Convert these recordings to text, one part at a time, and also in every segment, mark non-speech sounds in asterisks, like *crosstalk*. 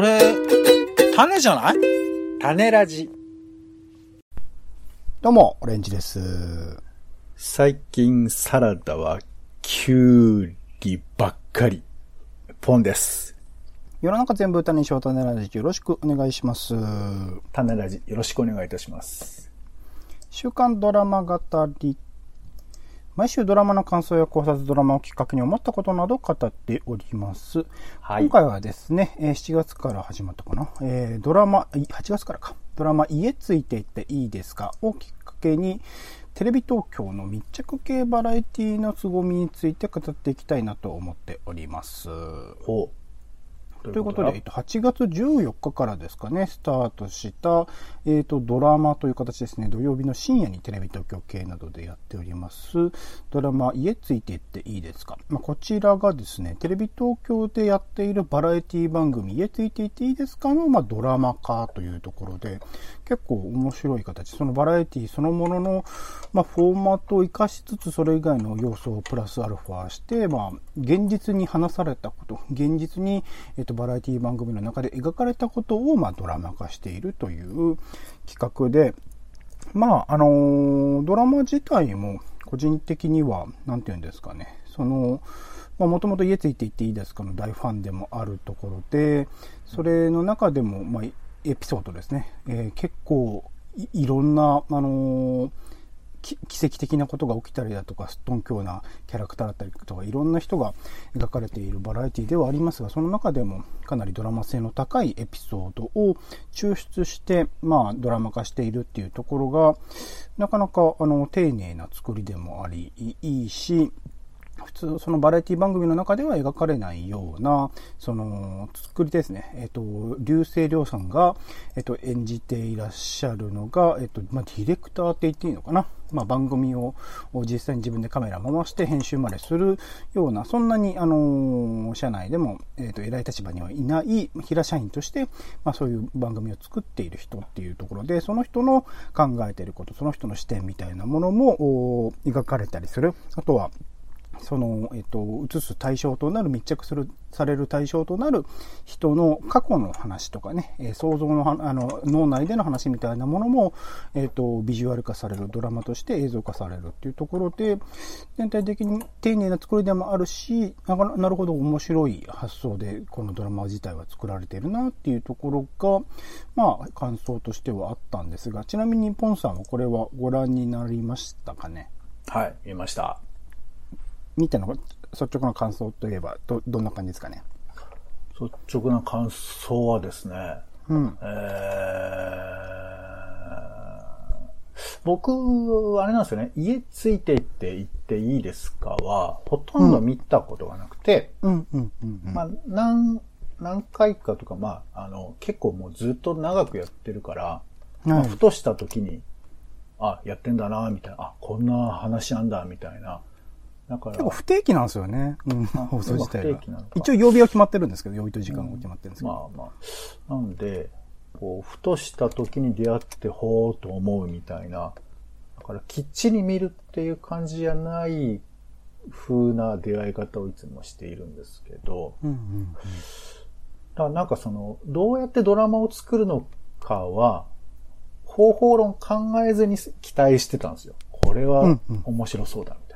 これ、種じゃない？種ラジ。どうも、オレンジです。最近サラダはキュウリばっかり。ポンです。世の中全部歌にしよう種ラジよろしくお願いします。種ラジよろしくお願いいたします。週刊ドラマ語り。毎週ドラマの感想や考察ドラマをきっかけに思ったことなど語っております。はい今回はですね、えー7月から始まったかな？えードラマ、い8月からか。ドラマ家ついていっていいですか？をきっかけに、テレビ東京の密着系バラエティの凄みについて語っていきたいなと思っております。ほう。ということで、えっと、8月14日からですかね、スタートした、えっと、ドラマという形ですね、土曜日の深夜にテレビ東京系などでやっております、ドラマ、家ついていっていいですか？まあ、こちらがですね、テレビ東京でやっているバラエティ番組、家ついていっていいですかの、まあ、ドラマ化というところで、結構面白い形、そのバラエティそのものの、まあ、フォーマットを活かしつつ、それ以外の要素をプラスアルファして、まあ、現実に話されたこと、現実に、えっと、バラエティ番組の中で描かれたことを、まあ、ドラマ化しているという企画で、まあ、あのドラマ自体も、個人的には、なんていうんですかね、その、もともと家ついていっていいですかの大ファンでもあるところで、それの中でも、まあ、エピソードですね、えー結構い、ろんな、あのー奇跡的なことが起きたりだとか、すっとんきょうなキャラクターだったりとか、いろんな人が描かれているバラエティではありますが、その中でもかなりドラマ性の高いエピソードを抽出して、まあ、ドラマ化しているっていうところが、なかなか、あの、丁寧な作りでもあり、いいし、普通、そのバラエティ番組の中では描かれないような、その、作りですね。えっ、と、流星涼さんが、えっ、と、演じていらっしゃるのが、えっ、と、まあ、ディレクターって言っていいのかな。まあ、番組を実際に自分でカメラ回して編集までするような、そんなに、あの、社内でも、えっ、と、偉い立場にはいない、平社員として、まあ、そういう番組を作っている人っていうところで、その人の考えていること、その人の視点みたいなものも、描かれたりする。あとは、その、えっと、映す対象となる、密着する、される対象となる人の過去の話とかね、えー想像の、あの、脳内での話みたいなものも、えっと、ビジュアル化される、ドラマとして映像化されるっていうところで、全体的に丁寧な作りでもあるし、なかなるほど面白い発想で、このドラマ自体は作られているなっていうところが、まあ、感想としてはあったんですが、ちなみにポンさんはこれはご覧になりましたかね？はい、見ました。見たのが率直な感想といえばどどんな感じですかね？率直な感想はですね、うん。えー僕、あれなんですよね、家ついていって言っていいですかは、ほとんど見たことがなくて、何、何回かとか、まあ、あの、結構もうずっと長くやってるから、まあはい。ふとした時に、あ、やってんだな、みたいな、あ、こんな話なんだ、みたいな。だから、結構不定期なんですよね、うん、放送自体が一応曜日は決まってるんですけど曜日と時間が決まってるんですけど、まあまあ。なんで、こう、ふとした時に出会って、ほーと思うみたいな。だから、きっちり見るっていう感じじゃない風な出会い方をいつもしているんですけど、うんうんだからなんかその、どうやってドラマを作るのかは、方法論考えずに期待してたんですよ。これはうんうん。面白そうだ、み。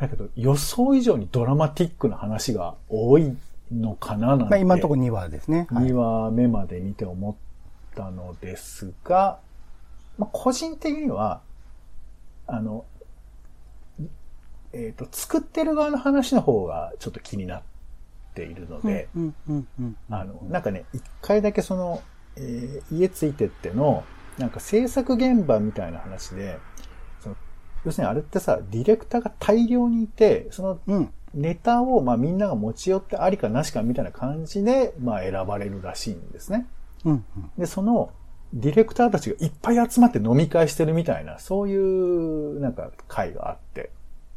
だけど、予想以上にドラマティックな話が多いのかななんて。まあ、今のところ2話ですね、はい2話目まで見て思ったのですが、まあ、個人的には、あの、えっ、と、作ってる側の話の方がちょっと気になっているので、あの、なんかね、一回だけその、えー家ついてっての、なんか制作現場みたいな話で、要するにあれってさ、ディレクターが大量にいて、そのうん。ネタをまあみんなが持ち寄ってありかなしかみたいな感じで、まあ選ばれるらしいんですね。うんで、その、ディレクターたちがいっぱい集まって飲み会してるみたいな、そういう、なんか、会があって。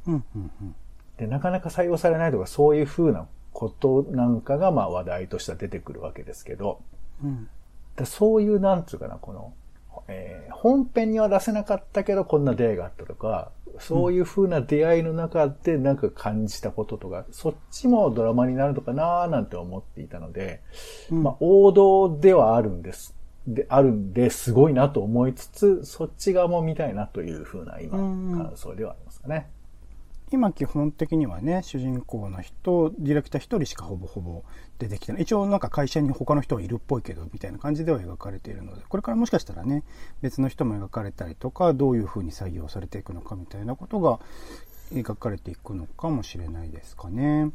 うんうんうん。で、なかなか採用されないとか、そういう風なことなんかが、まあ話題としては出てくるわけですけど、うん。でそういう、なんつうかな、この、えー本編には出せなかったけどこんな出会いがあったとか、そういう風な出会いの中でなんか感じたこととか、そっちもドラマになるのかなーなんて思っていたので、うんまあ王道ではあるんです。で、あるんで、すごいなと思いつつ、そっち側も見たいなという風な今、うん感想ではありますかね。今基本的にはね、主人公の人、ディレクター1人しかほぼほぼ出てきてない。一応なんか会社に他の人はいるっぽいけど、みたいな感じでは描かれているので、これからもしかしたらね、別の人も描かれたりとか、どういう風に採用されていくのかみたいなことが描かれていくのかもしれないですかね。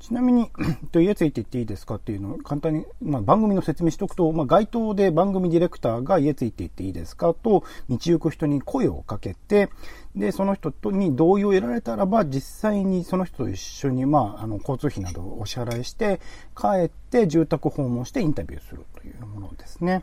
ちなみに、*clears throat* というやつ言って言っていいですかっていうのを簡単に、まあ、番組の説明しておくと、まあ、街頭で番組ディレクターが家ついて言っていいですかと、道行く人に声をかけて、で、その人とに同意を得られたらば、実際にその人と一緒に、まあ、あの、交通費などをお支払いして、帰って住宅訪問してインタビューするというものですね。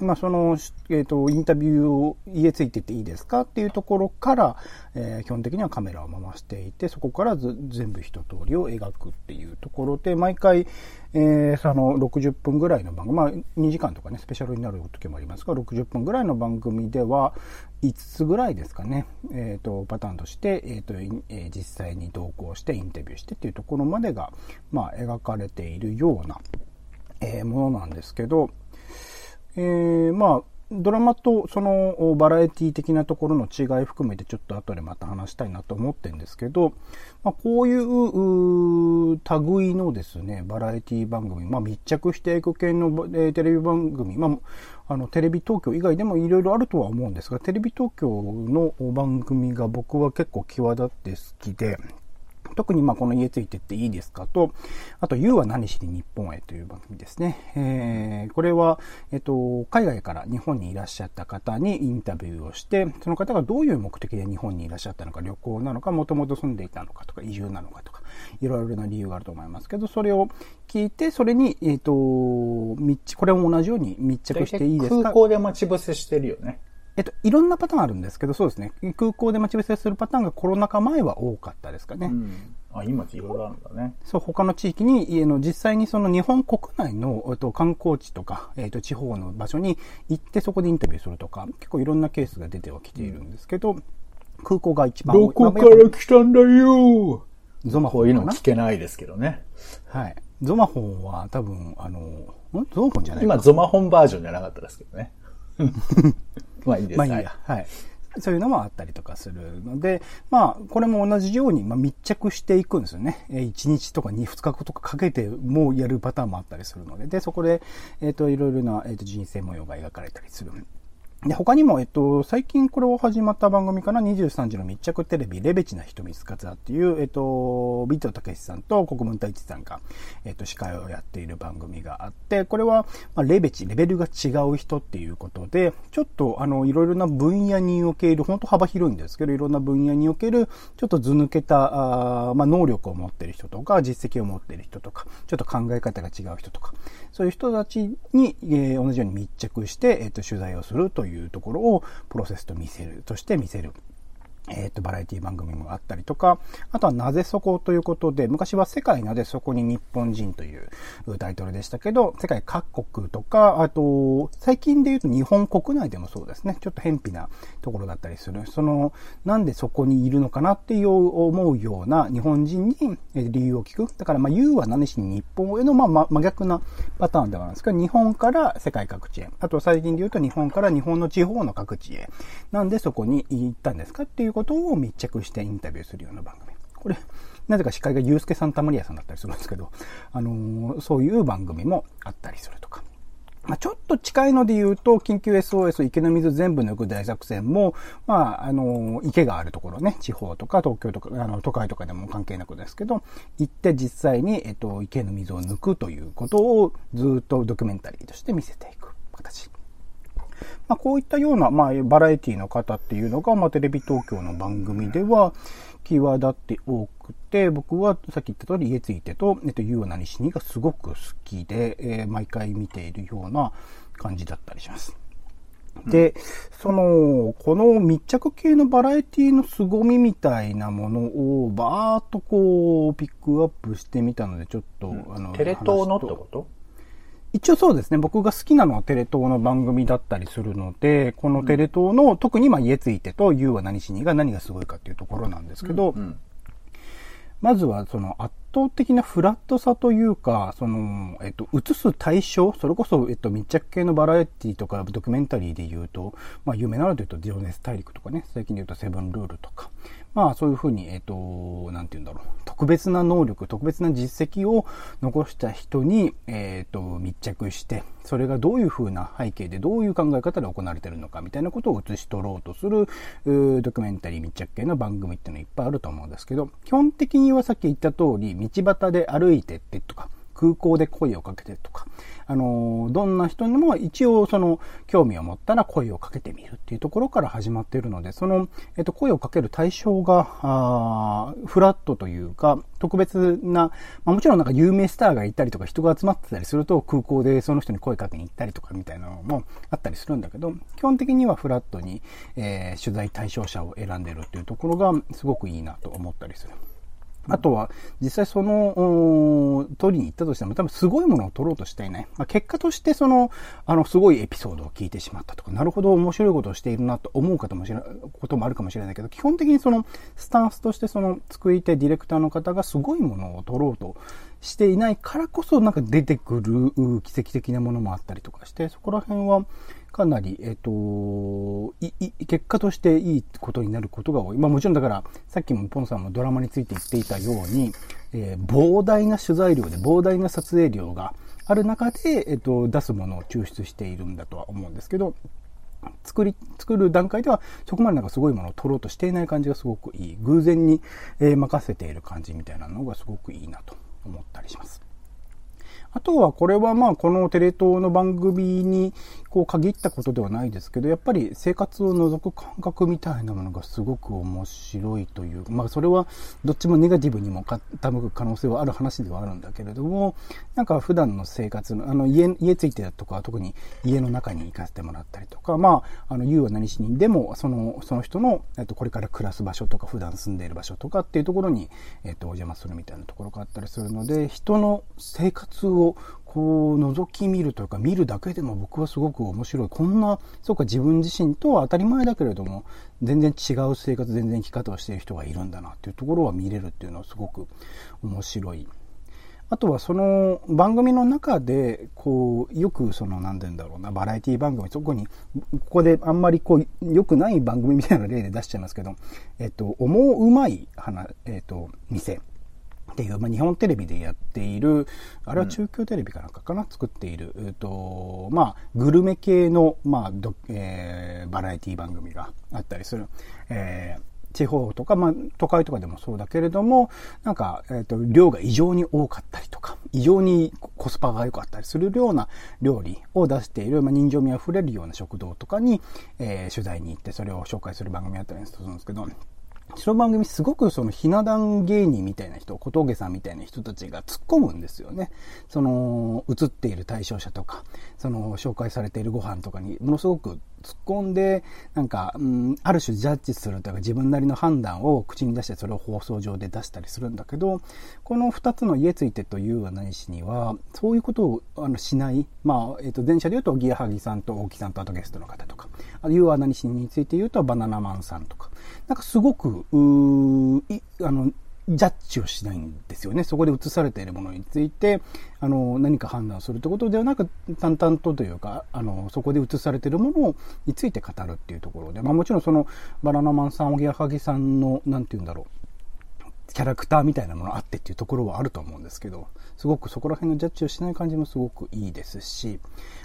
まあ、その、えっ、と、インタビューを家ついてていいですかっていうところから、えー基本的にはカメラを回していて、そこから全部一通りを描くっていうところで、毎回、えーその60分ぐらいの番組、まあ、2時間とかね、スペシャルになる時もありますが、60分ぐらいの番組では、5つぐらいですかね、えっ、と、パターンとして、えっ、と、え実際に同行してインタビューしてっていうところまでが、まあ、描かれているような、えものなんですけど、えーまあ、ドラマとそのバラエティ的なところの違い含めてちょっと後でまた話したいなと思ってるんですけど、まあ、こういうう類のですね、バラエティ番組、まあ、密着していく系の、えーテレビ番組、まあ、あの、テレビ東京以外でもいろいろあるとは思うんですが、テレビ東京の番組が僕は結構際立って好きで、特にまあこの家ついてっていいですかと、あと You は何しに日本へという番組ですね。えーこれは、えっと、海外から日本にいらっしゃった方にインタビューをして、その方がどういう目的で日本にいらっしゃったのか、旅行なのか、もともと住んでいたのかとか、移住なのかとか、いろいろな理由があると思いますけど、それを聞いて、それに、えっと、これも同じように密着していいですか？空港で待ち伏せしてるよね。えっと、いろんなパターンあるんですけど、そうですね。空港で待ち伏せするパターンがコロナ禍前は多かったですかね。うん。あ、今いろいろあるんだね。そう、他の地域に、えーの、実際にその日本国内の、えっと、観光地とか、えっと、地方の場所に行ってそこでインタビューするとか、結構いろんなケースが出てはきているんですけど、空港が一番多いどこから来たんだよゾマホンこういうの聞けないですけどね。はい。ゾマホンは多分、あの、ん？ゾマホンじゃないか今、ゾマホンバージョンじゃなかったですけどね。*laughs* まあいいです。はいまあいいや。はい。そういうのもあったりとかするので、まあ、これも同じように、まあ、密着していくんですよね。えー1日とか2、2日とかかけてもうやるパターンもあったりするので、で、そこで、えっ、と、いろいろな、えー、と人生模様が描かれたりする。で、他にも、えっと、最近これを始まった番組かな、23時の密着テレビ、レベチな人見つかつだっていう、えっと、ビットたけしさんと国分太一さんが、えっと、司会をやっている番組があって、これは、まあ、レベチ、レベルが違う人っていうことで、ちょっと、あの、いろいろな分野における、本当幅広いんですけど、いろんな分野における、ちょっと図抜けた、あまあ、能力を持っている人とか、実績を持っている人とか、ちょっと考え方が違う人とか、そういう人たちに、えー同じように密着して、えっと、取材をするというところを、プロセスと見せる、として見せる。えっ、と、バラエティ番組もあったりとか、あとはなぜそこということで、昔は世界なぜそこに日本人というタイトルでしたけど、世界各国とか、あと、最近で言うと日本国内でもそうですね、ちょっと偏僻なところだったりする。その、なんでそこにいるのかなっていう思うような日本人に理由を聞く。だから、まあ、言うは何しに日本への、まあ、真逆なパターンではあるんですけど、日本から世界各地へ。あと、最近で言うと日本から日本の地方の各地へ。なんでそこに行ったんですかっていうことことを密着してインタビューするような番組。これ、なぜか司会がユースケ・サンタマリアさんだったりするんですけど、あのーそういう番組もあったりするとか。まあ、ちょっと近いので言うと、緊急 SOS 池の水全部抜く大作戦も、まあ、あの、池があるところね、地方とか東京とか、あの、都会とかでも関係なくですけど、行って実際に、えっと、池の水を抜くということをずっとドキュメンタリーとして見せていく形。まあ、こういったような、まあ、バラエティの方っていうのが、まあ、テレビ東京の番組では、際立って多くて、僕はさっき言った通り、家ついてと、えっと、ゆうは何しにがすごく好きで、えー毎回見ているような感じだったりします。で、その、この密着系のバラエティの凄みみたいなものを、バーっとこう、ピックアップしてみたので、ちょっと、あの、テレ東のってこと？一応そうですね。僕が好きなのはテレ東の番組だったりするので、このテレ東の、特にまあ家ついてと You は何しにが何がすごいかっていうところなんですけど、うん。まずはその圧倒的なフラットさというか、その、えっと、映す対象、それこそ、えっと、密着系のバラエティとかドキュメンタリーで言うと、まあ、有名なので言うと、情熱大陸とかね、最近で言うとセブンルールとか、まあ、そういうふうに、えっと、なんて言うんだろう、特別な能力、特別な実績を残した人に、えっと、密着して、それがどういうふうな背景で、どういう考え方で行われてるのか、みたいなことを映し取ろうとする、ドキュメンタリー密着系の番組っていうのいっぱいあると思うんですけど、基本的にはさっき言った通り、道端で歩いてってとか、空港で声をかけてとか、あのどんな人にも一応その興味を持ったら声をかけてみるっていうところから始まっているので、その、えっと、声をかける対象が、あーフラットというか、特別な、まあ、もちろんなんか有名スターがいたりとか人が集まってたりすると空港でその人に声かけに行ったりとかみたいなのもあったりするんだけど、基本的にはフラットに、えー取材対象者を選んでるっていうところがすごくいいなと思ったりする。あとは、実際その、取りに行ったとしても、多分すごいものを取ろうとしていない。まあ、結果としてその、あの、すごいエピソードを聞いてしまったとか、なるほど面白いことをしているなと思う方もしれない、こともあるかもしれないけど、基本的にその、スタンスとしてその、作り手、ディレクターの方がすごいものを取ろうとしていないからこそ、なんか出てくる奇跡的なものもあったりとかして、そこら辺は、かなり、えっ、といい、結果としていいことになることが多い。まあもちろんだから、さっきもポンさんもドラマについて言っていたように、えー膨大な取材量で膨大な撮影量がある中で、えっ、と、出すものを抽出しているんだとは思うんですけど、作り、作る段階では、そこまでなんかすごいものを取ろうとしていない感じがすごくいい。偶然に、えー任せている感じみたいなのがすごくいいなと思ったりします。あとは、これはまあ、このテレ東の番組に、こう、限ったことではないですけど、やっぱり生活を覗く感覚みたいなものがすごく面白いという、まあ、それは、どっちもネガティブにも傾く可能性はある話ではあるんだけれども、なんか普段の生活の、あの、家、家ついてたとか、特に家の中に行かせてもらったりとか、まあ、あの、言うは何しにでも、その、その人の、えっと、これから暮らす場所とか、普段住んでいる場所とかっていうところに、えっと、お邪魔するみたいなところがあったりするので、人の生活を、こう、覗き見るというか、見るだけでも僕はすごく面白い。こんな、そうか、自分自身とは当たり前だけれども、全然違う生活、全然生き方をしている人がいるんだなっていうところは見れるっていうのはすごく面白い。あとはその番組の中で、こう、よくその、なんて言うんだろうな、バラエティ番組、そこに、ここであんまりこう、良くない番組みたいな例で出しちゃいますけど、えっと、思ううまい花、えっと、店。っていう、まあ、日本テレビでやっている、あれは中京テレビかなんかかな、作っている、えっと、まあ、グルメ系の、まあ、どえーバラエティ番組があったりする。えー地方とか、まあ、都会とかでもそうだけれども、なんか、えっ、と、量が異常に多かったりとか、異常にコスパが良かったりするような料理を出している、まあ、人情味あふれるような食堂とかに、えー取材に行って、それを紹介する番組やったりするんですけど、その番組すごくそのひな壇芸人みたいな人、小峠さんみたいな人たちが突っ込むんですよね。その、映っている対象者とか、その、紹介されているご飯とかに、ものすごく突っ込んで、なんか、うん、ある種ジャッジするというか自分なりの判断を口に出してそれを放送上で出したりするんだけど、この二つの家ついてというは何しには、そういうことをあのしない、まあ、えっ、と、電車で言うと、ギアハギさんと大木さんとあとゲストの方とか、あと、いうは何しについて言うと、バナナマンさんとか、なんかすごく、ういあの、ジャッジをしないんですよね。そこで映されているものについて、あの、何か判断するってことではなく、淡々とというか、あの、そこで映されているものについて語るっていうところで、まあもちろんその、バナナマンさん、おぎやはぎさんの、なんて言うんだろう、キャラクターみたいなものあってっていうところはあると思うんですけど、すごくそこら辺のジャッジをしない感じもすごくいいですし、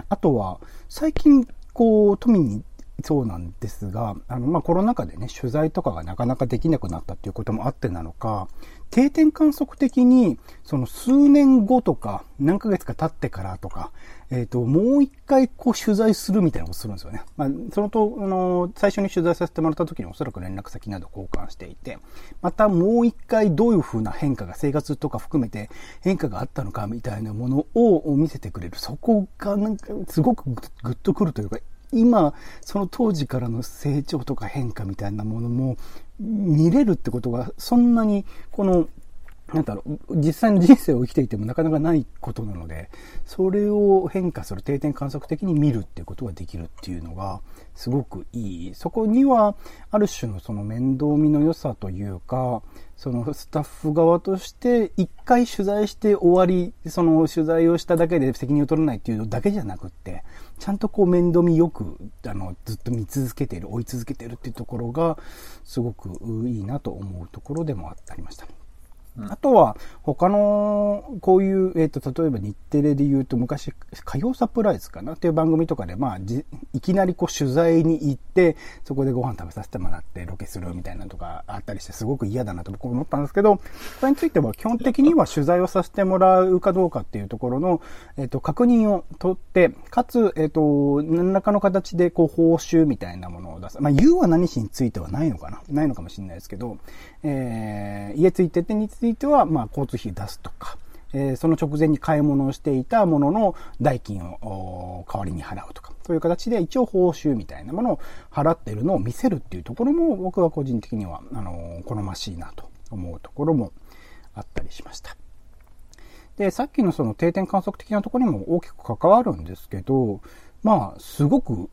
あとは、最近、こう、都民にそうなんですが、あの、まあ、コロナ禍でね、取材とかがなかなかできなくなったっていうこともあってなのか、定点観測的に、その数年後とか、何ヶ月か経ってからとか、えっ、と、もう一回こう取材するみたいなことするんですよね。まあ、そのと、あの、最初に取材させてもらった時におそらく連絡先など交換していて、またもう一回どういう風な変化が、生活とか含めて変化があったのかみたいなものを見せてくれる。そこがなんかすごくグッとくるというか、今、その当時からの成長とか変化みたいなものも見れるってことが、そんなに、この、なんだろう、実際の人生を生きていてもなかなかないことなので、それを変化する定点観測的に見るっていうことができるっていうのが、すごくいい。そこには、ある種のその面倒見の良さというか、そのスタッフ側として一回取材して終わり、その取材をしただけで責任を取らないっていうのだけじゃなくって、ちゃんとこう面倒見よく、あの、ずっと見続けている、追い続けているっていうところが、すごくいいなと思うところでもありました。あとは、他の、こういう、えっ、ー、と、例えば日テレで言うと、昔、火曜サプライズかなっていう番組とかで、まあ、いきなりこう取材に行って、そこでご飯食べさせてもらってロケするみたいなのとかあったりして、すごく嫌だなと僕思ったんですけど、それについては基本的には取材をさせてもらうかどうかっていうところの、えっ、ー、と、確認を取って、かつ、えっ、ー、と、何らかの形でこう報酬みたいなものを出す。まあ、言うは何しについてはないのかな？ないのかもしれないですけど、えー、家ついててについてついては、まあ、交通費出すとか、え、その直前に買い物をしていたものの代金を代わりに払うとか、そういう形で一応報酬みたいなものを払ってるのを見せるっていうところも僕は個人的には、あの、好ましいなと思うところもあったりしました。で、さっきのその定点観測的なところにも大きく関わるんですけど、まあ、すごく、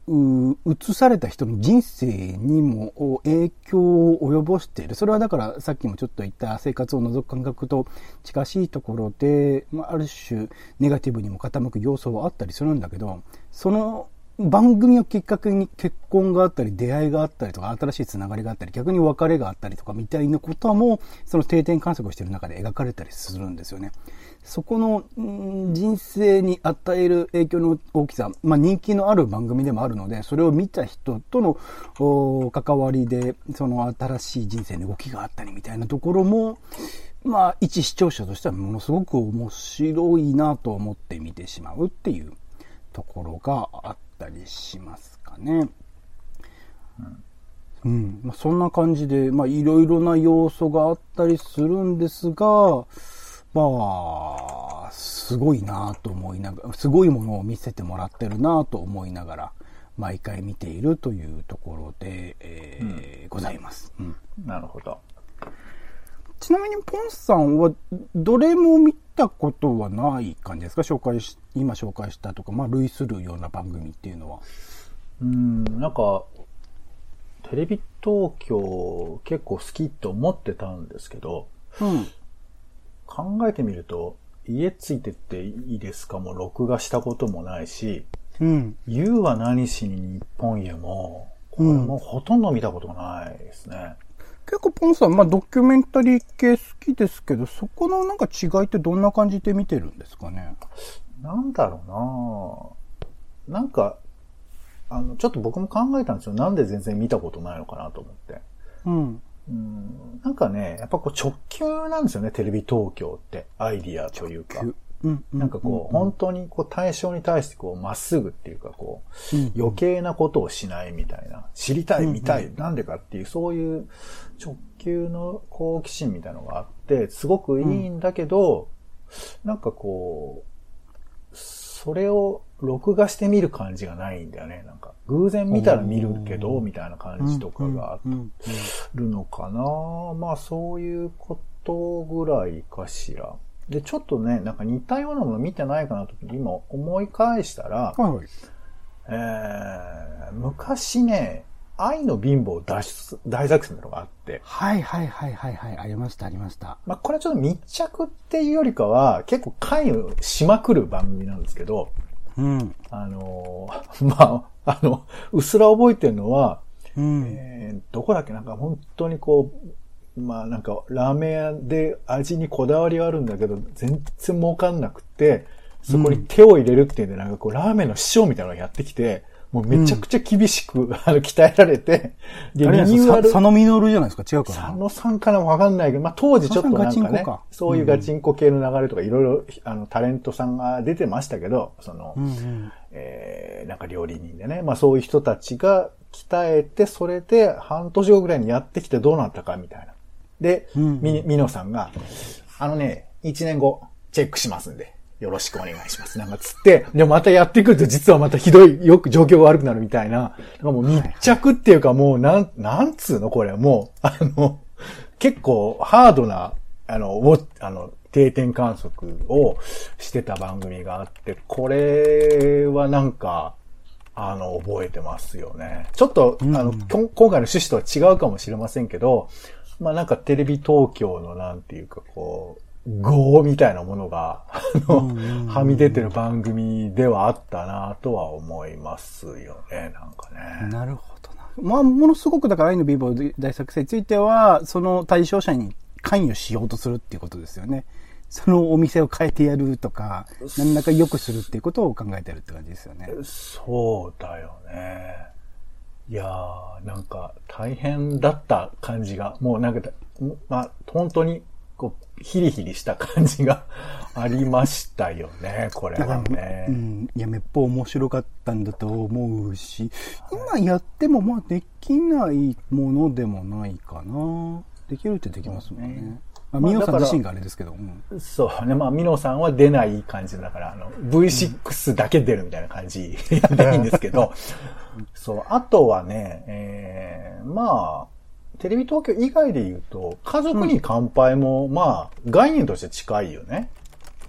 映された人の人生にも影響を及ぼしている。それはだから、さっきもちょっと言った生活を除く感覚と近しいところで、まあ、ある種、ネガティブにも傾く要素はあったりするんだけど、その番組をきっかけに結婚があったり、出会いがあったりとか、新しいつながりがあったり、逆に別れがあったりとかみたいなことも、その定点観測をしている中で描かれたりするんですよね。そこの、人生に与える影響の大きさ、まあ人気のある番組でもあるので、それを見た人との関わりで、その新しい人生の動きがあったりみたいなところも、まあ一視聴者としてはものすごく面白いなと思って見てしまうっていうところがあったりしますかね。うんうん。まあ、そんな感じで、まあ、いろいろな要素があったりするんですが、まあ、すごいなと思いながら、すごいものを見せてもらってるなと思いながら、毎回見ているというところで、えー、うん、ございます。うん。なるほど。ちなみに、ポンさんは、どれも見たことはない感じですか？紹介し、今紹介したとか、まあ、類するような番組っていうのは。うん、なんか、テレビ東京結構好きと思ってたんですけど、うん。考えてみると、家ついてっていいですか？も録画したこともないし、うん。言うは何しに日本へも、これもほとんど見たことないですね。結構ポンさん、まあドキュメンタリー系好きですけど、そこのなんか違いってどんな感じで見てるんですかね？なんだろうななんか、あの、ちょっと僕も考えたんですよ。なんで全然見たことないのかなと思って。うん。うん、なんかね、やっぱこう直球なんですよね、テレビ東京って。アイディアというか。なんかこう、本当にこう対象に対してこう、まっすぐっていうかこう、余計なことをしないみたいな。知りたい、見たい、なんでかっていう、そういう直球の好奇心みたいなのがあって、すごくいいんだけど、なんかこう、それを録画して見る感じがないんだよね。なんか、偶然見たら見るけど、みたいな感じとかがあるのかな。まあ、そういうことぐらいかしら。で、ちょっとね、なんか似たようなもの見てないかなと今思い返したら、はい、えー、昔ね、愛の貧乏脱出大作戦のがあって。はいはいはいはいはい、ありましたありました。まあこれはちょっと密着っていうよりかは、結構関与しまくる番組なんですけど、うん。あの、*laughs* まあ、あの、うすら覚えてるのは、うん、えー、どこだっけ？なんか本当にこう、まあなんかラーメン屋で味にこだわりはあるんだけど、全然儲かんなくて、そこに手を入れるっていうんで、なんかこうラーメンの師匠みたいなのをやってきて、もうめちゃくちゃ厳しく、うん、あの、鍛えられて、で、リニューアル。佐野実じゃないですか違うかな佐野さんかなわかんないけど、まあ当時ちょっとなんかね、そういうガチンコ系の流れとかいろいろ、あの、タレントさんが出てましたけど、その、うんうん、えー、なんか料理人でね、まあそういう人たちが鍛えて、それで半年後ぐらいにやってきてどうなったかみたいな。で、うんうん、み、みのさんが、あのね、1年後、チェックしますんで、よろしくお願いします。なんかつって、でもまたやってくると実はまたひどい、よく状況が悪くなるみたいな、なんかもう密着っていうかもうなん、なんつうの？これ、もう、あの、結構ハードなあの、ウォあの、定点観測をしてた番組があって、これはなんか、あの、覚えてますよね。ちょっと、うんあの、きょ今回の趣旨とは違うかもしれませんけど、まあなんかテレビ東京のなんていうかこう、語みたいなものが、あの、はみ出てる番組ではあったなとは思いますよね、なんかね。なるほどな。まあ、ものすごく、だから愛のビーボー大作戦については、その対象者に関与しようとするっていうことですよね。そのお店を変えてやるとか、何らか良くするっていうことを考えてるって感じですよね。そうだよね。いやー、なんか大変だった感じが、もうなんか、まあ、本当に、こう、ヒリヒリした感じがありましたよね、*laughs* これはね。うん。いや、めっぽう面白かったんだと思うし、今やってもまあできないものでもないかな。できるってできますもんね。ねまあ、まあミノさん自身があれですけど、うん。そうね。まあ、ミノさんは出ない感じだから、あの、V6 だけ出るみたいな感じ *laughs* でいいんですけど、そう。あとはね、えー、まあ、テレビ東京以外で言うと、家族に乾杯も、まあ、概念として近いよね。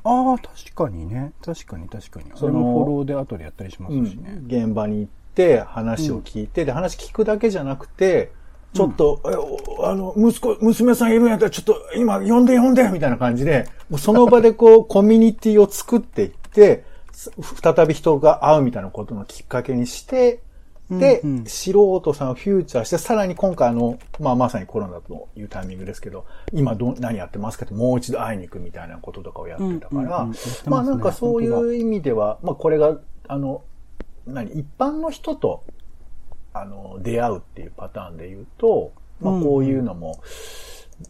ああ、確かにね。確かに確かに。そそののフォローで後でやったりしますしね。現場に行って話を聞いて、で、話聞くだけじゃなくて、ちょっと、えおあの、息子、娘さんいるんやったら、ちょっと、今、呼んで呼んでみたいな感じで、もうその場でこう、*laughs* コミュニティを作っていって、す再び人が会うみたいなことのきっかけにして、で、うんうん。素人さんをフューチャーして、さらに今回あの、まあまさにコロナというタイミングですけど、今ど、何やってますかってもう一度会いに行くみたいなこととかをやってたから、うんうんねまあなんかそういう意味では、まあこれが、あの、何、一般の人と、あの、出会うっていうパターンで言うと、まあこういうのも、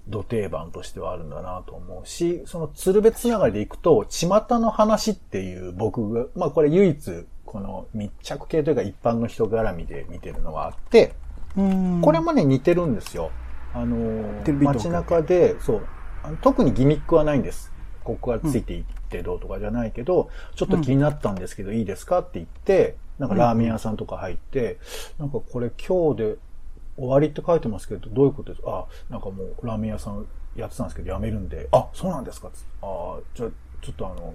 土定番としてはあるんだなと思うし、その鶴別つながりでいくと、巷の話っていう僕が、まあこれ唯一、この密着系というか一般の人絡みで見てるのがあって、うんこれもね似てるんですよ。あの街中で、そう、特にギミックはないんです。ここがついていってどうとかじゃないけど、ちょっと気になったんですけど、いいですかって言って、なんかラーメン屋さんとか入って、なんかこれ今日で終わりって書いてますけど、どういうことですか？あ、なんかもうラーメン屋さんやってたんですけど、辞めるんで、あ、そうなんですかあ、じゃあちょっとあの、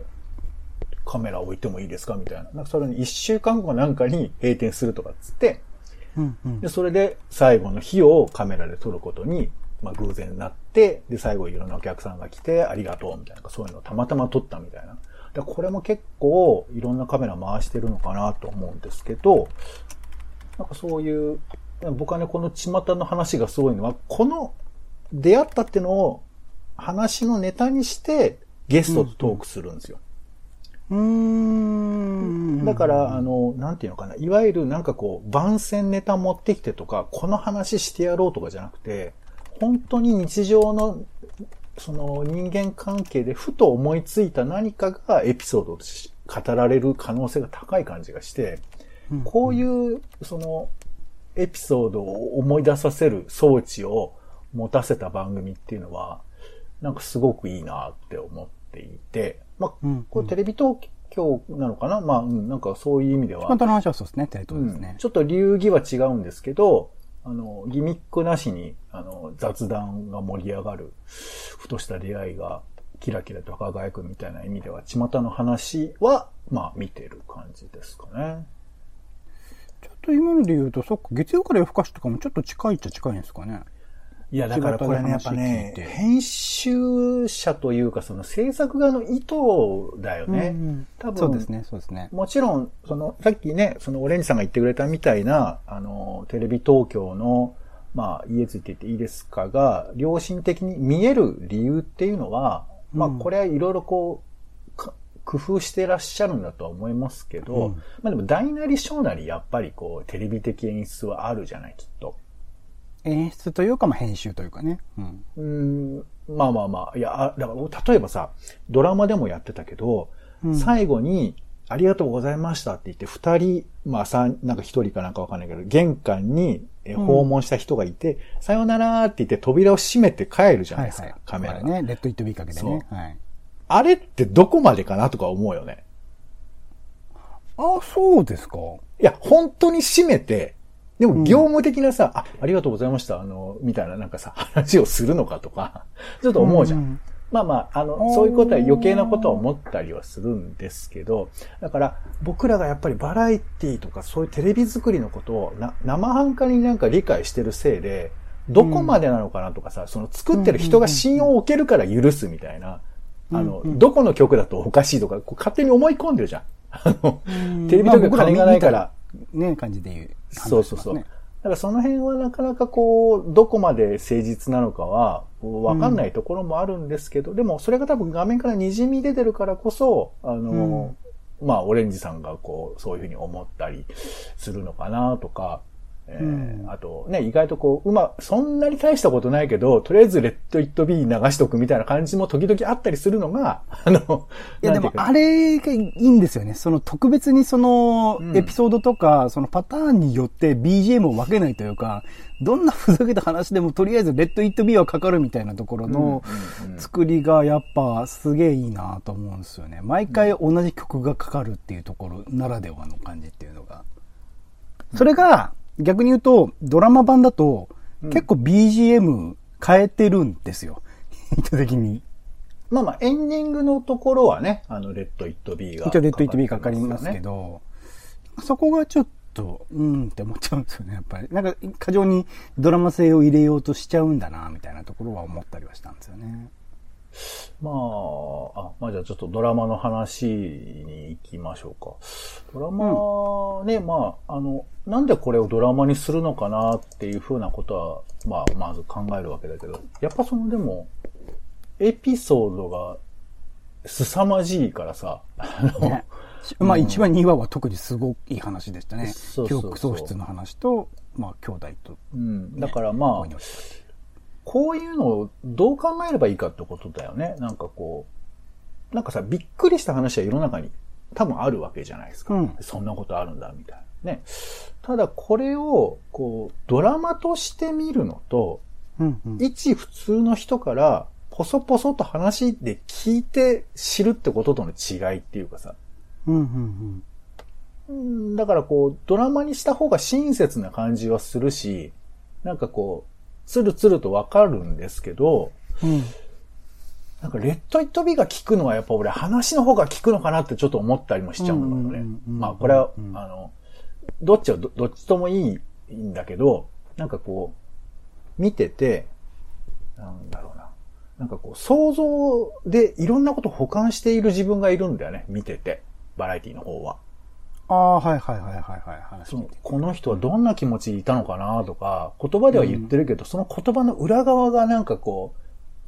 カメラ置いてもいいですか？みたいな。なんかそれに一週間後なんかに閉店するとかっつって、うんうん。で、それで最後の日をカメラで撮ることに、まあ偶然なって、で、最後いろんなお客さんが来て、ありがとうみたいな、そういうのをたまたま撮ったみたいな。でこれも結構いろんなカメラ回してるのかなと思うんですけど、なんかそういう、僕はね、この巷の話がすごいのは、この出会ったってのを話のネタにしてゲストとトークするんですよ。うーん。だから、あの、なんていうのかな、いわゆるなんかこう、番宣ネタ持ってきてとか、この話してやろうとかじゃなくて、本当に日常の、その人間関係でふと思いついた何かがエピソードと語られる可能性が高い感じがして、うん。こういう、その、エピソードを思い出させる装置を持たせた番組っていうのは、なんかすごくいいなって思っていて、まあうん、これテレビ東京なのかな？まあ、うん、なんかそういう意味では。本、当の話はそうですね、テレ東ですうん。ね。ちょっと流儀は違うんですけど、あの、ギミックなしに、あの、雑談が盛り上がる、ふとした出会いが、キラキラと輝くみたいな意味では、巷の話は、まあ、見てる感じですかね。ちょっと今ので言うと、そっか、月曜から夜更かしとかもちょっと近いっちゃ近いんですかね。いや、だからこれね、やっぱね編集者というか、その制作側の意図だよね。うん多分そうですね、そうですね。もちろん、その、さっきね、そのオレンジさんが言ってくれたみたいな、あの、テレビ東京の、まあ、家ついてていいですかが、良心的に見える理由っていうのは、まあ、うんこれはいろいろこう、か工夫してらっしゃるんだとは思いますけど、うんまあでも大なり小なりやっぱりこう、テレビ的演出はあるじゃない、きっと。演出というか、まあ編集というかね。うん。うーん、まあまあまあ、いや、あだから、例えばさ、ドラマでもやってたけど、うん最後に、ありがとうございましたって言って、二人、まあ三、なんか一人かなんかわかんないけど、玄関に訪問した人がいて、さよならって言って扉を閉めて帰るじゃないですか、はいはい。カメラが、ね、レッド・イット・ビーかけてね。そはい。あれってどこまでかなとか思うよね。あ、そうですか。いや、本当に閉めて、でも業務的なさ、あ、ありがとうございました、あの、みたいななんかさ、話をするのかとか、*laughs* ちょっと思うじゃん。ん。まあまあ、あの、そういうことは余計なことは思ったりはするんですけど、だから僕らがやっぱりバラエティとかそういうテレビ作りのことをな生半可になんか理解してるせいで、どこまでなのかなとかさ、その作ってる人が信用を置けるから許すみたいな、あの、うんうんどこの曲だとおかしいとか、こう勝手に思い込んでるじゃん。あの、うんテレビとか金がないから、ね、感じで言う。そうそうそう。だからその辺はなかなかこう、どこまで誠実なのかは、わかんないところもあるんですけど、でもそれが多分画面から滲み出てるからこそ、あの、まあ、オレンジさんがこう、そういうふうに思ったりするのかなとか、えーうんあとね、意外とこう、うま、そんなに大したことないけど、とりあえずレッド・イット・ビー流しとくみたいな感じも時々あったりするのが、*laughs* あの、いや、でも、あれがいいんですよね。その、特別にそのう、んエピソードとか、そのパターンによって BGM を分けないというか、どんなふざけた話でも、とりあえず、レッド・イット・ビーはかかるみたいなところのうんうんうん作りが、やっぱ、すげえいいなと思うんですよね。毎回同じ曲がかかるっていうところならではの感じっていうのが。それが、逆に言うと、ドラマ版だと、結構 BGM 変えてるんですよ。*laughs* 意図的に。まあまあ、エンディングのところはね、あの、レッド・イット・ビーが、一応レッド・イット・ビーかかりますけど、そこがちょっと、うんって思っちゃうんですよね、やっぱり。なんか、過剰にドラマ性を入れようとしちゃうんだな、みたいなところは思ったりはしたんですよね。まあ、あ、まあじゃあちょっとドラマの話きましょうか。ドラマね、まあ、あの、なんでこれをドラマにするのかなっていうふうなことは、まあ、まず考えるわけだけど、やっぱそのでも、エピソードが凄まじいからさ、あの、ねまあ、1話、2話は特にすごくいい話でしたね。うそうそう憶喪失の話と、まあ、兄弟と。うん、だからまあこういうのをどう考えればいいかってことだよね。なんかこう、なんかさ、びっくりした話は世の中に多分あるわけじゃないですか。うんそんなことあるんだ、みたいな。ね。ただこれを、こう、ドラマとして見るのと、うんうん。一普通の人から、ポソポソと話で聞いて知るってこととの違いっていうかさ。うんうんうんだからこう、ドラマにした方が親切な感じはするし、なんかこう、つるつるとわかるんですけど、うん。うん。なんか、レッド・イット・ビーが聞くのはやっぱ俺話の方が聞くのかなってちょっと思ったりもしちゃうのよねうんうんうんう。んまあ、これはう、んあの、どっちはどどっちともいいんだけど、なんかこう、見てて、なんだろうな。なんかこう、想像でいろんなこと保管している自分がいるんだよね。見てて。バラエティの方は。ああ、はいはいはいはいはい。話そのこの人はどんな気持ちでいたのかなとか、言葉では言ってるけど、その言葉の裏側がなんかこ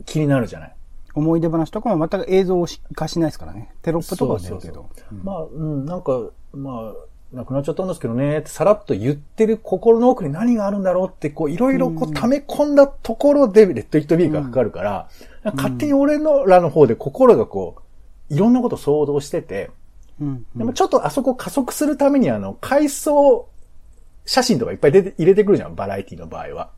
う、気になるじゃない。思い出話とかも全く映像を化しないですからね。テロップとかは出るけど。うん。まあ、うん、なんか、まあ、亡くなっちゃったんですけどね、ってさらっと言ってる心の奥に何があるんだろうって、こう、いろいろこう、溜め込んだところで、レッド・イット・ビーがかかるから、勝手に俺のらの方で心がこう、いろんなこと想像してて、うん。でもちょっとあそこ加速するためにあの、回想写真とかいっぱい出て、入れてくるじゃん、バラエティの場合は。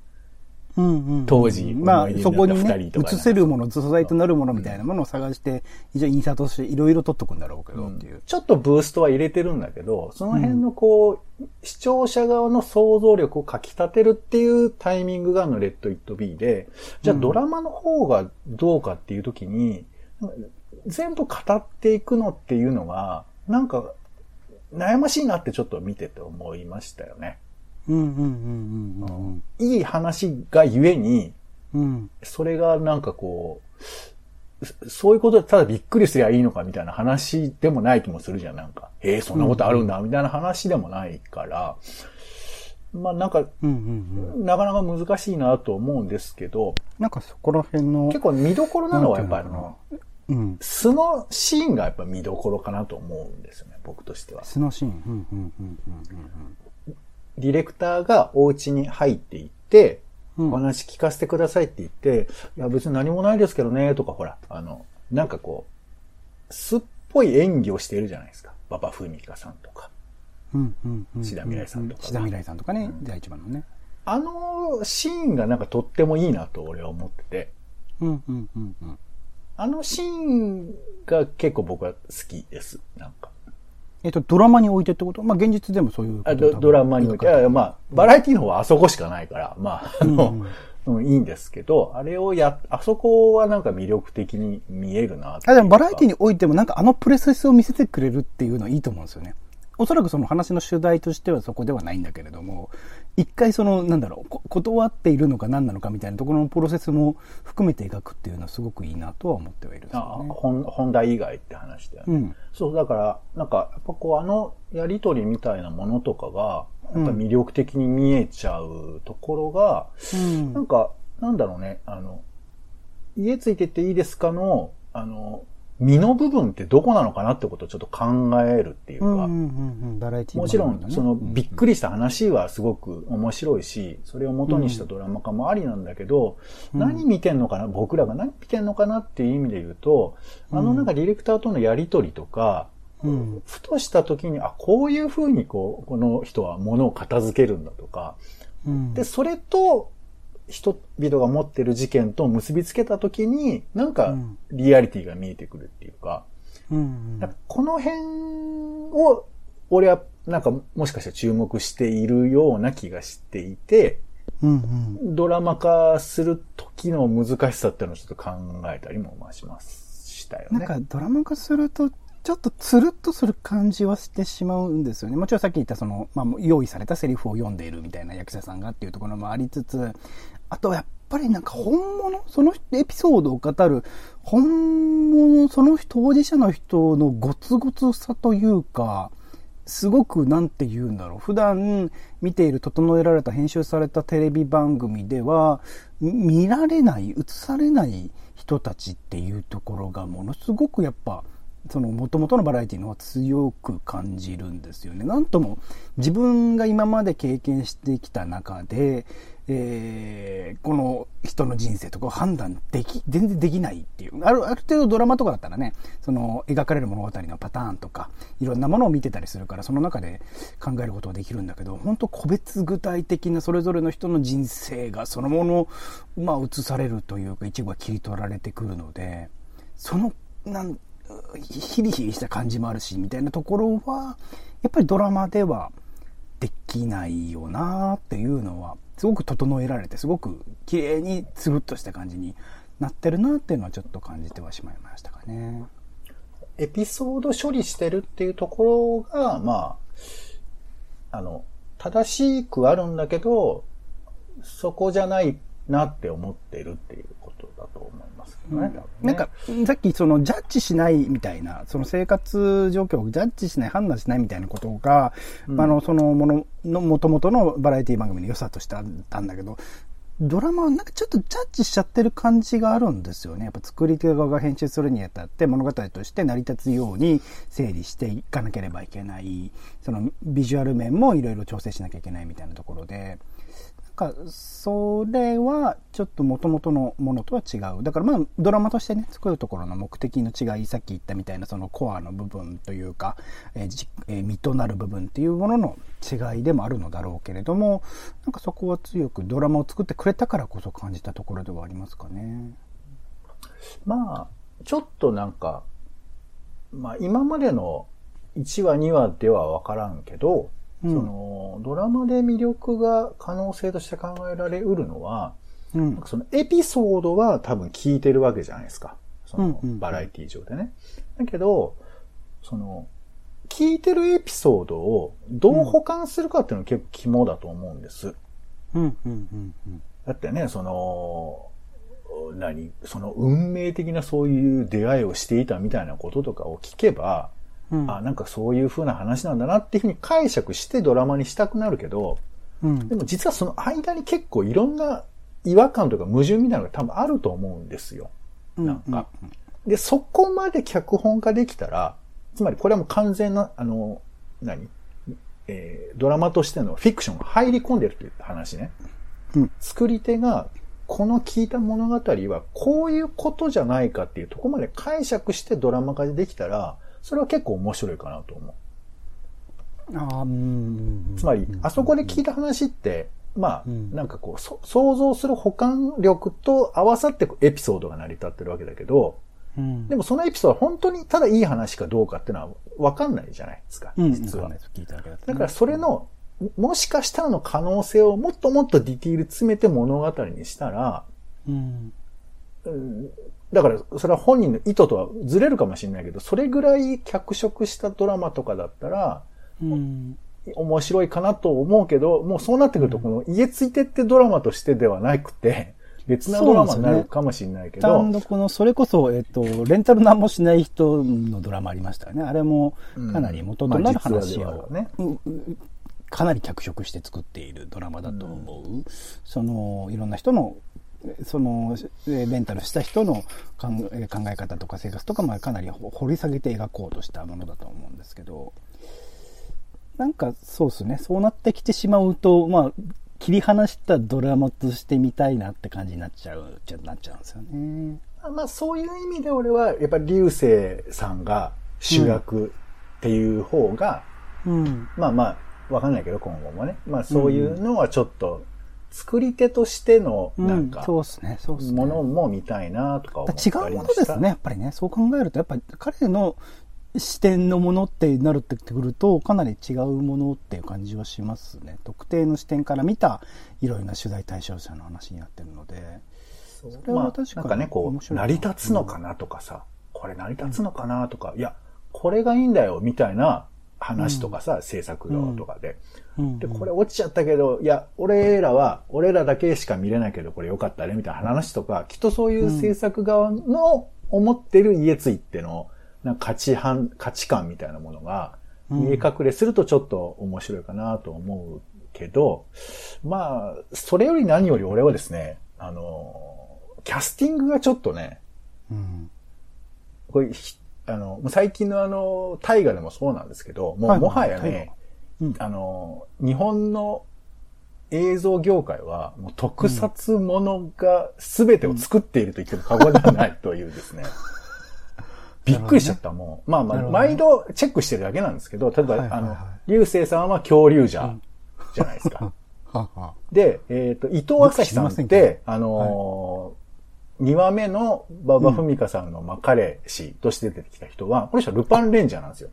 うんうん当時まあそこにね映せるもの、素材となるものみたいなものを探して、一応インサートしていろいろ撮っとくんだろうけどっていう。ちょっとブーストは入れてるんだけど、その辺のこう、視聴者側の想像力をかき立てるっていうタイミングがあのレッド・イット・ビーで、じゃあドラマの方がどうかっていう時に、全部語っていくのっていうのが、なんか、悩ましいなってちょっと見てて思いましたよね。いい話がゆえに、うん。それがなんかこう、そういうことでただびっくりすりゃいいのかみたいな話でもない気もするじゃん、なんか。えー、そんなことあるんだ、みたいな話でもないから。まあなんか、なかなか難しいなと思うんですけど、なんかそこら辺の、結構見どころなのはやっぱりあの、素のシーンがやっぱ見どころかなと思うんですよね、僕としては。素のシーン。うんうんうんうんディレクターがお家に入っていって、うんうん。お話聞かせてくださいって言って、いや別に何もないですけどね、とかほら、あの、なんかこう、素っぽい演技をしているじゃないですか。馬場ふみかさんとか。うんうんうん。志田未来さんとかが志田未来さんとかね、第一番のね。あのシーンがなんかとってもいいなと俺は思ってて、うんうんうんうん。あのシーンが結構僕は好きです。なんか。えっと、ドラマにおいてってこと？まあ、現実でもそういうあドドラマにおいて。いやいやまあ、バラエティの方はあそこしかないから、まあ、あの、*laughs* うん、いいんですけど、あれをや、あそこはなんか魅力的に見えるなあ、でもバラエティにおいてもなんかあのプレセスを見せてくれるっていうのはいいと思うんですよね。おそらくその話の主題としてはそこではないんだけれども、一回その、なんだろう、断っているのか何なのかみたいなところのプロセスも含めて描くっていうのはすごくいいなとは思ってはいるんですよね。あ本本題以外って話だよね。うん。そう、だから、なんか、やっぱこう、あのやりとりみたいなものとかが、やっぱ魅力的に見えちゃうところが、うんなんか、なんだろうね、あの、家ついてっていいですかの、あの、身の部分ってどこなのかなってことをちょっと考えるっていうか、もちろん、その、びっくり。りした話はすごく面白いし、それを元にしたドラマ化もありなんだけど、うん何見てんのかな、僕らが何見てんのかなっていう意味で言うと、あのなんかディレクターとのやりとりとか、うん。ふとした時に、あ、こういう風にこう、この人は物を片付けるんだとか、うん。で、それと、人々が持ってる事件と結びつけた時に、なんかうん、リアリティが見えてくるっていうか、うんかこの辺を、俺はなんかもしかしたら注目しているような気がしていて、うんうん。ドラマ化する時の難しさっていうのをちょっと考えたりもまあします、したよね。なんかドラマ化すると、ちょっとつるっとする感じはしてしまうんですよね。もちろんさっき言ったその、まあ、用意されたセリフを読んでいるみたいな役者さんがっていうところもありつつ、あとはやっぱりなんか本物そのエピソードを語る、本物、その当事者の人のゴツゴツさというか、すごくなんて言うんだろう。普段見ている整えられた編集されたテレビ番組では見られない、映されない人たちっていうところがものすごくやっぱその元々のバラエティの方が強く感じるんですよね。なんとも自分が今まで経験してきた中で、えーこの人の人生とかを判断でき、全然できないっていう。ある、ある程度ドラマとかだったらね、その描かれる物語のパターンとか、いろんなものを見てたりするから、その中で考えることができるんだけど、本当個別具体的なそれぞれの人の人生がそのもの、まあ映されるというか、一部が切り取られてくるので、その、なん、ヒリヒリした感じもあるし、みたいなところは、やっぱりドラマではできないよなっていうのは、すごく整えられて、すごく綺麗につるっとした感じになってるなっていうのはちょっと感じてはしまいましたかね。エピソード処理してるっていうところが、まあ、あの、正しくあるんだけど、そこじゃないなって思ってるっていうなんか、さっきそのジャッジしないみたいな、その生活状況をジャッジしない、判断しないみたいなことが、うんあの、そのものの元々のバラエティ番組の良さとしてあったんだけど、ドラマはなんかちょっとジャッジしちゃってる感じがあるんですよね。やっぱ作り手側が編集するにあたって物語として成り立つように整理していかなければいけない。そのビジュアル面もいろいろ調整しなきゃいけないみたいなところで。か、それはちょっと元々のものとは違う。だからまあ、ドラマとしてね、作るところの目的の違い、さっき言ったみたいなそのコアの部分というか、えーえー身となる部分っていうものの違いでもあるのだろうけれども、なんかそこは強くドラマを作ってくれたからこそ感じたところではありますかね。まあ、ちょっとなんか、まあ今までの1話2話ではわからんけど、うんその、ドラマで魅力が可能性として考えられうるのは、うん。そのエピソードは多分聞いてるわけじゃないですか。そのバラエティ上でね。だけど、その、聞いてるエピソードをどう保管するかっていうのが結構肝だと思うんです。うん、うん、うん、うん。だってね、その、何その運命的なそういう出会いをしていたみたいなこととかを聞けば、うんあ、なんかそういう風な話なんだなっていうふうに解釈してドラマにしたくなるけど、うんでも実はその間に結構いろんな違和感とか矛盾みたいなのが多分あると思うんですよ。なんか。で、そこまで脚本化できたら、つまりこれはもう完全な、あの、何？えードラマとしてのフィクションが入り込んでるという話ね。うん作り手が、この聞いた物語はこういうことじゃないかっていうところまで解釈してドラマ化できたら、それは結構面白いかなと思う。あーうん。つまり、あそこで聞いた話って、まあ、うんなんかこう、そ想像する保管力と合わさってエピソードが成り立ってるわけだけど、うんでもそのエピソードは本当にただいい話かどうかっていうのは分かんないじゃないですか、うん、実はわかんない。です聞いただけだとねだからそれの、もしかしたらの可能性をもっともっとディティール詰めて物語にしたら、うん。うんだからそれは本人の意図とはずれるかもしれないけど、それぐらい脚色したドラマとかだったら、うん。面白いかなと思うけど、もうそうなってくると、この家ついてってドラマとしてではなくて、*laughs* 別なドラマになるかもしれないけど、単独の、それこそ、えっと、レンタル何もしない人のドラマありましたよね。あれも、かなり元となる話まあ実話ではを、ねううかなり脚色して作っているドラマだと思う。その、いろんな人の、その、えレンタルした人の考え方とか生活とかもかなり掘り下げて描こうとしたものだと思うんですけど、なんかそうですね、そうなってきてしまうと、まあ、切り離したドラマとして見たいなって感じになっちゃう、ちゃなっちゃうんですよね。まあそういう意味で俺は、やっぱり流星さんが主役っていう方が、うん。まあまあ、わかんないけど今後もね。まあそういうのはちょっと、作り手としての、なんか、そうですね、そうですね。ものも見たいなとか思ったり違うものですね、やっぱりね。そう考えると、やっぱり彼の視点のものってなるってくると、かなり違うものっていう感じはしますね。特定の視点から見たいろいろな取材対象者の話になってるので。それまあは確、かになんかね、こう、成り立つのかなとかさ、これ成り立つのかなとか、いや、これがいいんだよ、みたいな話とかさ、制作側とかで。うんで、これ落ちちゃったけど、いや、俺らは、俺らだけしか見れないけど、これよかったね、みたいな話とか、きっとそういう制作側の思ってる家ついっての、なんか価値判、価値観みたいなものが、見え隠れするとちょっと面白いかなと思うけど、まあ、それより何より俺はですね、あの、キャスティングがちょっとね、うん。これ、ひあの、最近のあの、大河でもそうなんですけど、もうはいもはや大ね、河うん。あの、日本の映像業界は、もう特撮ものが全てを作っていると言っても過言ではないというですね。*laughs* びっくりしちゃった、もう。まあまあ、毎度チェックしてるだけなんですけど、例えば、あの、流星さんは恐竜じゃ、じゃないですか。*laughs* で、えっ、と、伊藤朝日さんって、あのー、2話目の馬場文香さんの、まあ、彼氏として出てきた人は、この人はルパンレンジャーなんですよ。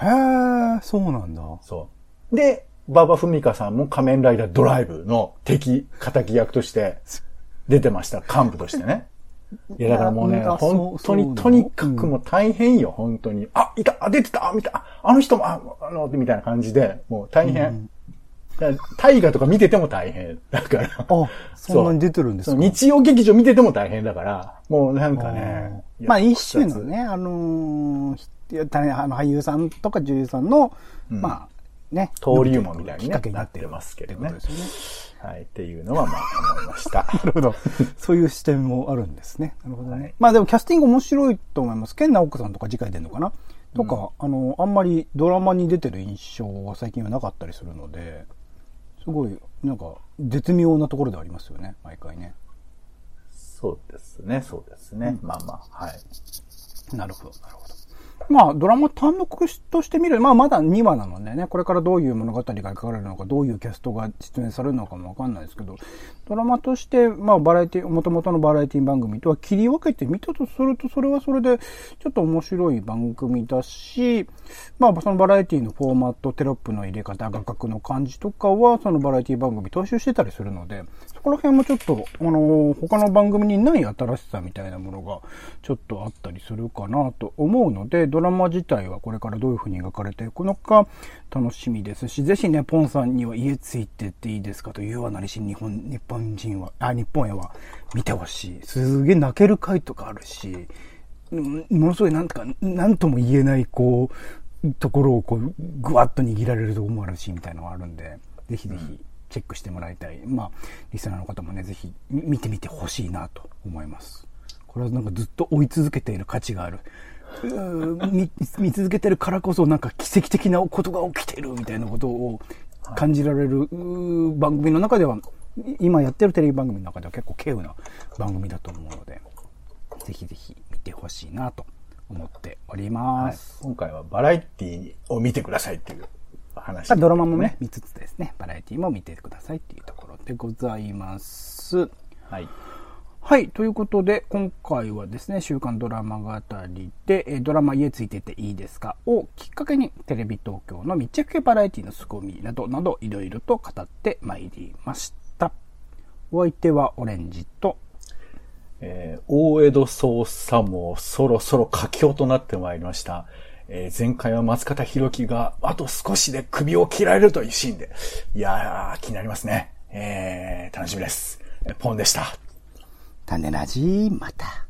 へえ、そうなんだ。そう。で、馬場文香さんも仮面ライダードライブの敵、仇役として出てました。幹部としてね。*laughs* いや、だからもうね、本当に、とにかくもう大変よ、本当に。あ、いたあ、出てた見たああの人も、あ、あの、みたいな感じで、もう大変。大河とか見てても大変。だから。あ、そんなに出てるんですか？日曜劇場見てても大変だから、もうなんかね。まあ一種の。ね、あのーあの俳優さんとか女優さんの、うんまあね、登竜門みたいにねきっかけになってますけどねですよね。はい、っていうのはまあ思いました。*laughs* なるほど。そういう視点もあるんですね。なるほどね。はいまあでもキャスティング面白いと思います。健直子さんとか次回出るのかな？とか、あの、あんまりドラマに出てる印象は最近はなかったりするので、すごい、なんか、絶妙なところではありますよね、毎回ね。そうですね、そうですね。まあまあ、はい。なるほど、なるほど。まあ、ドラマ単独として見る、まあ、まだ2話なのでね、これからどういう物語が描かれるのか、どういうキャストが出演されるのかもわかんないですけど、ドラマとして、まあ、バラエティ、元々のバラエティ番組とは切り分けて見たとすると、それはそれで、ちょっと面白い番組だし、まあ、そのバラエティのフォーマット、テロップの入れ方、画角の感じとかは、そのバラエティ番組踏襲してたりするので、そこら辺もちょっと、あの、他の番組にない新しさみたいなものが、ちょっとあったりするかなと思うので、ドラマ自体はこれからどういう風に描かれていくのか楽しみですし、ぜひね、ポンさんには家ついてっていいですかというはなりし、日本、日本人は、あ、日本へは見てほしい。すげえ泣ける回とかあるし、ものすごいなんとか、なんとも言えない、こう、ところをこう、ぐわっと握られるとこもあるし、みたいなのがあるんで、ぜひぜひチェックしてもらいたい。まあ、リスナーの方もね、ぜひみ見てみてほしいなと思います。これはなんかずっと追い続けている価値がある。見 *laughs* 見続けてるからこそなんか奇跡的なことが起きてるみたいなことを感じられる、番組の中では、い今やってるテレビ番組の中では結構稀有な番組だと思うので、ぜひぜひ見てほしいなと思っておりまはいす。今回はバラエティを見てくださいっていう話、ドラマもね、。見つつですね、バラエティも見てくださいっていうところでございます。はい。はい。ということで、今回はですね、週刊ドラマ語りで、えードラマ家ついてていいですか？をきっかけに、テレビ東京の密着系バラエティの凄みなどなど、いろいろと語ってまいりました。お相手はオレンジと、えー大江戸捜査もそろそろ佳境となってまいりました。えー、前回は松方弘樹があと少しで首を切られるというシーンで、いやー、気になりますね。えー、楽しみです。ポンでした。種ラジまた。